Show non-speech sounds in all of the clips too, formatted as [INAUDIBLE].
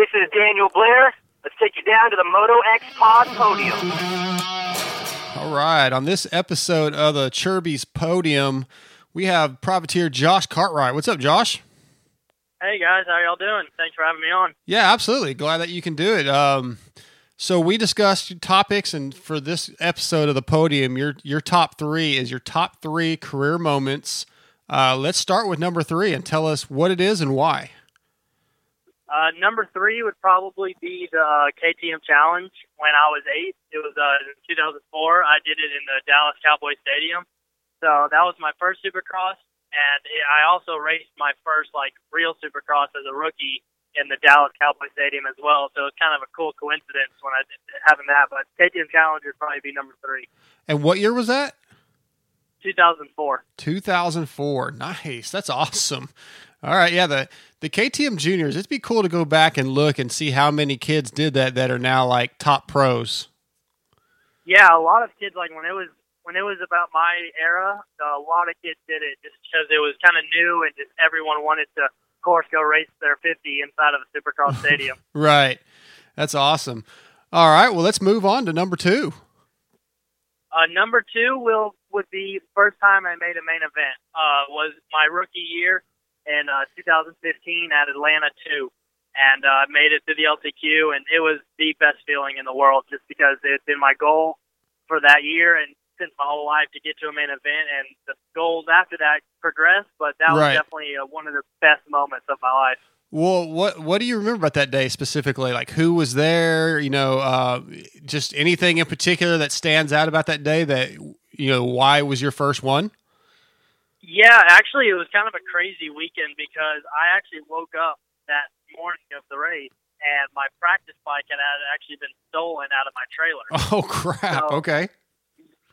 This is Daniel Blair. Let's take you down to the Moto X Pod podium. All right. On this episode of the Chirby's Podium, we have privateer Josh Cartwright. What's up, Josh? Hey guys, how y'all doing? Thanks for having me on. Yeah, absolutely. Glad that you can do it. Um, so we discussed topics, and for this episode of the podium, your your top three is your top three career moments. Uh, let's start with number three and tell us what it is and why. Uh, number three would probably be the uh, KTM Challenge. When I was eight, it was uh, in 2004. I did it in the Dallas Cowboy Stadium. So that was my first Supercross, and it, I also raced my first like real Supercross as a rookie in the Dallas Cowboy Stadium as well. So it's kind of a cool coincidence when I having that. But KTM Challenge would probably be number three. And what year was that? 2004. 2004. Nice. That's awesome. All right, yeah, the the KTM juniors. It'd be cool to go back and look and see how many kids did that that are now like top pros. Yeah, a lot of kids like when it was when it was about my era, a lot of kids did it just because it was kind of new and just everyone wanted to of course, go race their 50 inside of a Supercross [LAUGHS] stadium. right. That's awesome. All right. Well, let's move on to number two. Uh, number two will would be first time I made a main event. Uh, was my rookie year in uh, 2015 at Atlanta 2, and uh, made it to the LCQ, and it was the best feeling in the world just because it's been my goal for that year, and since my whole life to get to a main event, and the goals after that progressed. But that was Right. definitely uh, one of the best moments of my life. Well, what what do you remember about that day specifically? Like who was there? You know, uh, just anything in particular that stands out about that day? That you know, why was your first one? Yeah, actually, it was kind of a crazy weekend because I actually woke up that morning of the race, and my practice bike had actually been stolen out of my trailer. [LAUGHS] Oh crap! So- okay.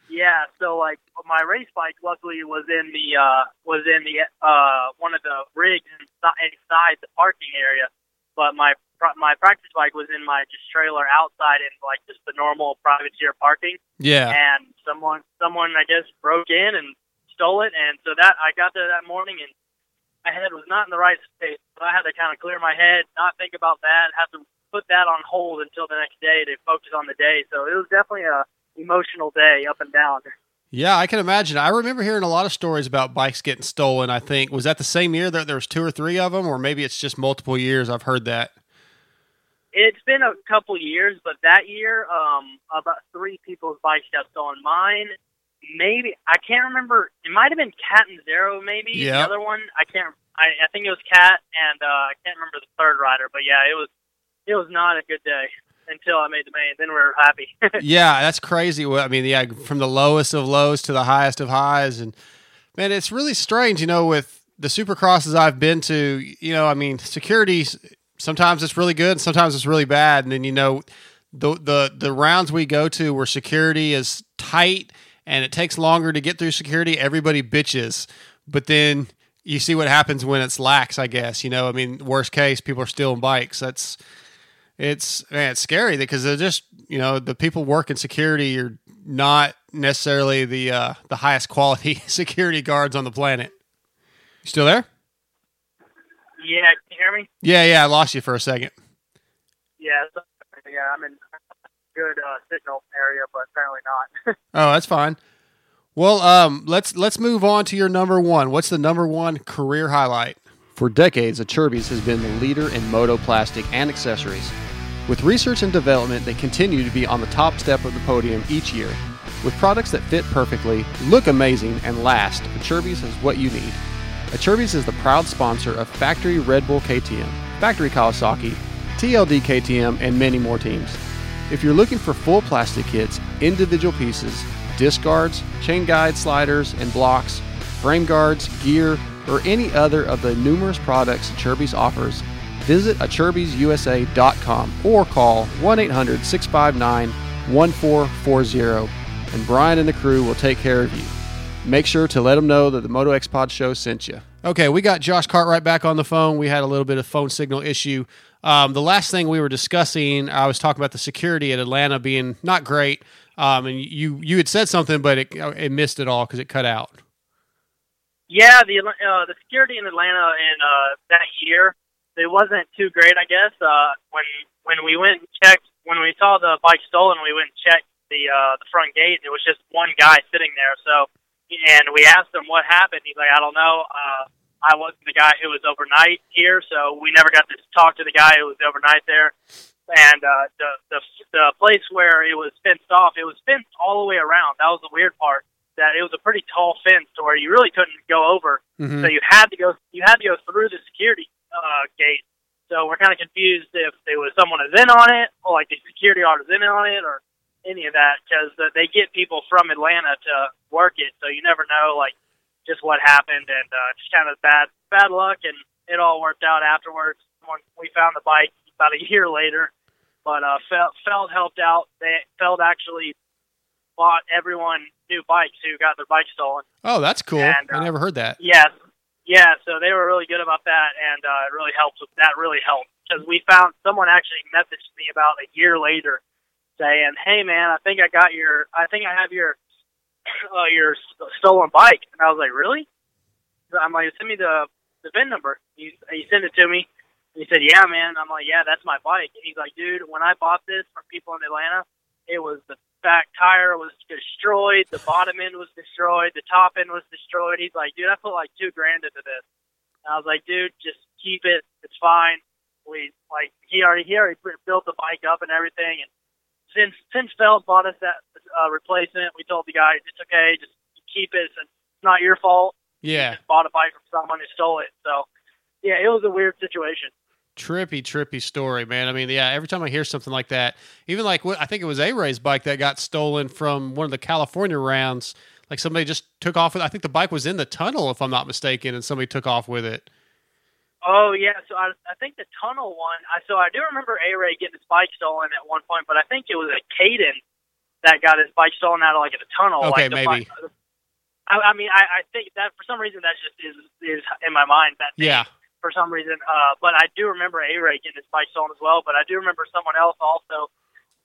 Yeah, so like my race bike, luckily was in the uh was in the uh one of the rigs inside, inside the parking area, but my my practice bike was in my just trailer outside in like just the normal privateer parking, Yeah. and someone someone I guess broke in and stole it, and so that I got there that morning and my head was not in the right state, so I had to kind of clear my head, not think about that, have to put that on hold until the next day to focus on the day. So it was definitely a emotional day up and down. Yeah, I can imagine. I remember hearing a lot of stories about bikes getting stolen. I think was that the same year that there was two or three of them, or maybe it's just multiple years. I've heard that. It's been a couple years, but that year, um, about three people's bikes got stolen. Mine, maybe I can't remember. It might have been Catanzaro, maybe Yeah. the other one. I can't. I, I think it was Cat, and uh, I can't remember the third rider. But yeah, it was. It was not a good day until I made the main. Then we were happy. [LAUGHS] yeah, that's crazy. Well, I mean, yeah, from the lowest of lows to the highest of highs, and man, it's really strange. You know, with the supercrosses I've been to, you know, I mean, security sometimes it's really good, and sometimes it's really bad, and then you know, the the the rounds we go to where security is tight and it takes longer to get through security, everybody bitches, but then. You see what happens when it's lax, I guess. You know, I mean, worst case, people are stealing bikes. That's it's man, it's scary because they're just you know the people working security are not necessarily the uh, the highest quality [LAUGHS] security guards on the planet. You still there? yeah, can you hear me? Yeah, yeah. I lost you for a second. Yeah, so, yeah. I'm in good uh, signal area, but apparently not. [LAUGHS] Oh, that's fine. Well, um, let's let's move on to your number one. What's the number one career highlight? For decades, Acerbis has been the leader in moto plastic and accessories. With research and development, they continue to be on the top step of the podium each year. With products that fit perfectly, look amazing, and last, Acerbis is what you need. Acerbis is the proud sponsor of Factory Red Bull KTM, Factory Kawasaki, TLD KTM, and many more teams. If you're looking for full plastic kits, individual pieces, disc guards, chain guide sliders and blocks, frame guards, gear, or any other of the numerous products Acerbis offers, visit acerbisusa.com or call 1 800 659 1440 and Brian and the crew will take care of you. Make sure to let them know that the Moto X Pod show sent you. Okay, we got Josh Cartwright back on the phone. We had a little bit of phone signal issue. Um, the last thing we were discussing, I was talking about the security at Atlanta being not great. Um, and you you had said something, but it it missed it all because it cut out. Yeah, the uh, the security in Atlanta in uh, that year it wasn't too great, I guess. Uh, when when we went and checked, when we saw the bike stolen, we went and checked the uh, the front gate. It was just one guy sitting there. So, and we asked him what happened. He's like, I don't know. Uh, I wasn't the guy who was overnight here, so we never got to talk to the guy who was overnight there. And uh, the the the place where it was fenced off, it was fenced all the way around. That was the weird part. That it was a pretty tall fence to where you really couldn't go over. Mhm. So you had to go you had to go through the security uh, gate. So we're kind of confused if there was someone was in on it, or like the security guard was in on it, or any of that, because they get people from Atlanta to work it. So you never know, like just what happened, and uh, just kind of bad bad luck, and it all worked out afterwards. When we found the bike about a [LAUGHS] year later, but uh, Feld, Feld helped out. They Feld actually bought everyone new bikes who got their bikes stolen. Oh, that's cool. And, I uh, never heard that. Yes, yeah. So they were really good about that, and uh, it really helps. That really helped because we found someone actually messaged me about a year later saying, "Hey, man, I think I got your. I think I have your [CLEARS THROAT] uh, your stolen bike." And I was like, "Really?" I'm like, "Send me the the VIN number." He he sent it to me. And he said, "Yeah, man." I'm like, "Yeah, that's my bike." And he's like, "Dude, when I bought this from people in Atlanta, it was the back tire was destroyed, the bottom end was destroyed, the top end was destroyed." He's like, "Dude, I put like two grand into this." And I was like, "Dude, just keep it. It's fine." We like he already he already built the bike up and everything, and since since Feld bought us that uh, replacement, we told the guy it's okay, just keep it. It's not your fault. Yeah. You bought a bike from someone who stole it. So, yeah, it was a weird situation. Trippy, trippy story, man. I mean, yeah, every time I hear something like that, even like what I think it was A Ray's bike that got stolen from one of the California rounds, like somebody just took off with I think the bike was in the tunnel, if I'm not mistaken, and somebody took off with it. Oh yeah, so I, I think the tunnel one. I so I do remember A Ray getting his bike stolen at one point, but I think it was a Caden that got his bike stolen out of like a tunnel. Okay, like the maybe. bike- I, I mean, I, I think that for some reason that just is is in my mind. That name Yeah. for some reason. Uh, but I do remember A Ray getting his bike stolen as well. But I do remember someone else also.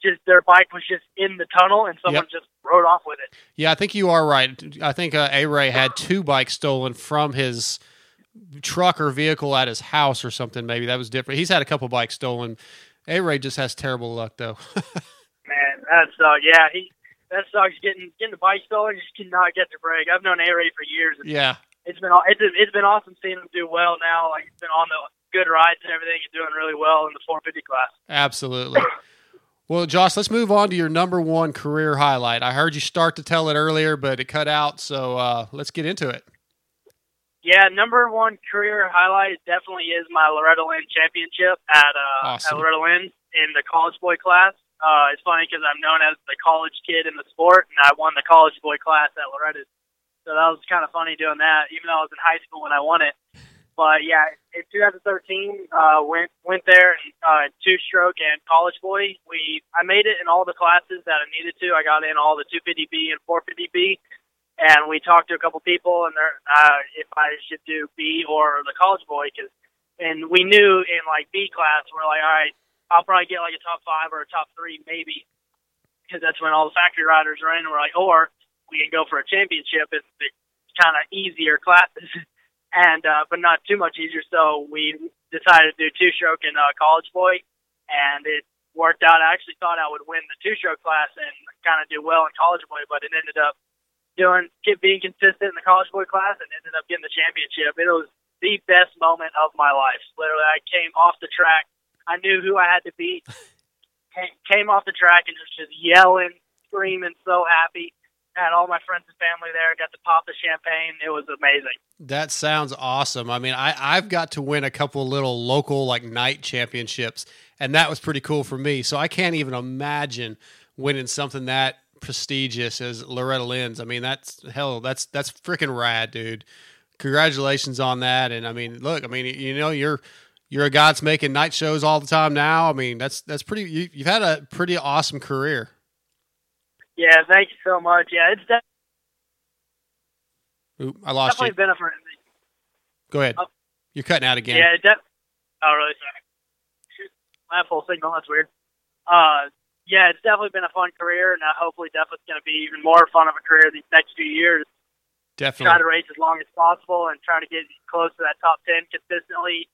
Just their bike was just in the tunnel, and someone just rode off with it. Yeah, I think you are right. I think uh, A Ray had two bikes stolen from his truck or vehicle at his house or something. Maybe that was different. He's had a couple bikes stolen. A Ray just has terrible luck though. [LAUGHS] Man, that's sucks. Yeah, he that sucks. Getting getting the bike stolen, you just cannot get the break. I've known A Ray for years. and yeah. It's been it's it's been awesome seeing him do well now. Like he's been on the good rides and everything. He's doing really well in the 450 class. Absolutely. Well, Josh, let's move on to your number one career highlight. I heard you start to tell it earlier, but it cut out. So uh, let's get into it. Yeah, number one career highlight definitely is my Loretta Lynn championship at uh, Awesome. at Loretta Lynn in the college boy class. Uh, it's funny because I'm known as the college kid in the sport, and I won the college boy class at Loretta. So that was kind of funny doing that, even though I was in high school when I won it. But yeah, in 2013, uh, went went there and uh, two stroke and college boy. We I made it in all the classes that I needed to. I got in all the 250B and 450B, and we talked to a couple people and they're, uh, if I should do B or the college boy because, and we knew in like B class we're like, all right, I'll probably get like a top five or a top three maybe because that's when all the factory riders are in. We're like, or we can go for a championship. It's the kind of easier classes, [LAUGHS] and uh, but not too much easier. So we decided to do two stroke and uh, college boy, and it worked out. I actually thought I would win the two stroke class and kind of do well in college boy, but it ended up doing keep being consistent in the college boy class and ended up getting the championship. It was the best moment of my life. Literally, I came off the track. I knew who I had to beat. [LAUGHS] Came- Came off the track and was just yelling, screaming, so happy. Had all my friends and family there. Got to pop the champagne. It was amazing. That sounds awesome. I mean, I, I've got to win a couple little local like night championships, and that was pretty cool for me. So I can't even imagine winning something that prestigious as Loretta Lynn's. I mean, that's hell, that's that's freaking rad, dude. Congratulations on that. And I mean, look, I mean, you know, you're you're a guy that's making night shows all the time now. I mean, that's that's pretty. You, you've had a pretty awesome career. Yeah, thank you so much. Yeah, it's def- Oop, I lost definitely you. been a for Go ahead. Oh. You're cutting out again. Yeah, it def- oh really? Sorry. Shoot, have full signal. That's weird. Uh, yeah, it's definitely been a fun career, and uh, hopefully, definitely going to be even more fun of a career these next few years. Definitely. Try to race as long as possible and try to get close to that top ten consistently.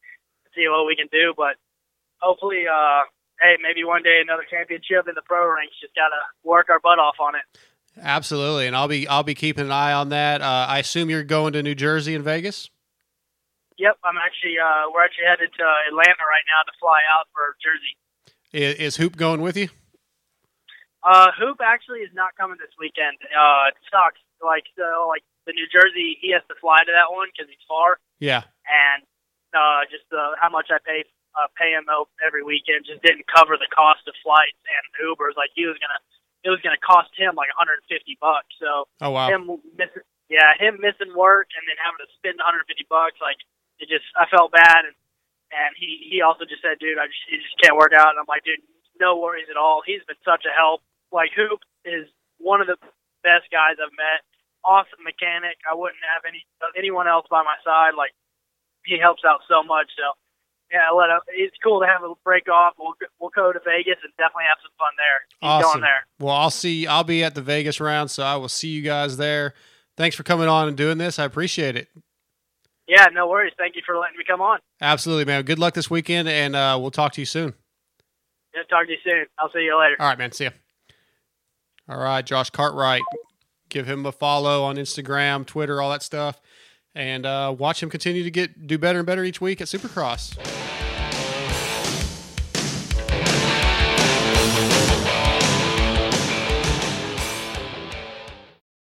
see what we can do. But hopefully, uh, hey, maybe one day another championship in the pro ranks. Just gotta work our butt off on it. Absolutely, and I'll be I'll be keeping an eye on that. Uh, I assume you're going to New Jersey and Vegas. Yep, I'm actually uh, we're actually headed to Atlanta right now to fly out for Jersey. Is, is Hoop going with you? Uh, Hoop actually is not coming this weekend. Uh, it sucks. Like so, like the New Jersey, he has to fly to that one because he's far. Yeah. And uh, just uh, how much I pay uh, pay him every weekend just didn't cover the cost of flights and Ubers. Like he was gonna, it was gonna cost him like 150 bucks. So oh wow. Him missing, yeah, him missing work and then having to spend 150 bucks, like it just I felt bad and and he he also just said, dude, I just he just can't work out. And I'm like, dude, no worries at all. He's been such a help. Like Hoop is one of the best guys I've met. Awesome mechanic. I wouldn't have any anyone else by my side. Like he helps out so much. So yeah, let him, it's cool to have a break off. We'll we'll go to Vegas and definitely have some fun there. He's awesome. going there. Well, I'll see. I'll be at the Vegas round, so I will see you guys there. Thanks for coming on and doing this. I appreciate it. Yeah, no worries. Thank you for letting me come on. Absolutely, man. Good luck this weekend, and uh, we'll talk to you soon. Talk to you soon. I'll see you later. All right, man. See you. All right, Josh Cartwright. Give him a follow on Instagram, Twitter, all that stuff, and uh, watch him continue to get do better and better each week at Supercross.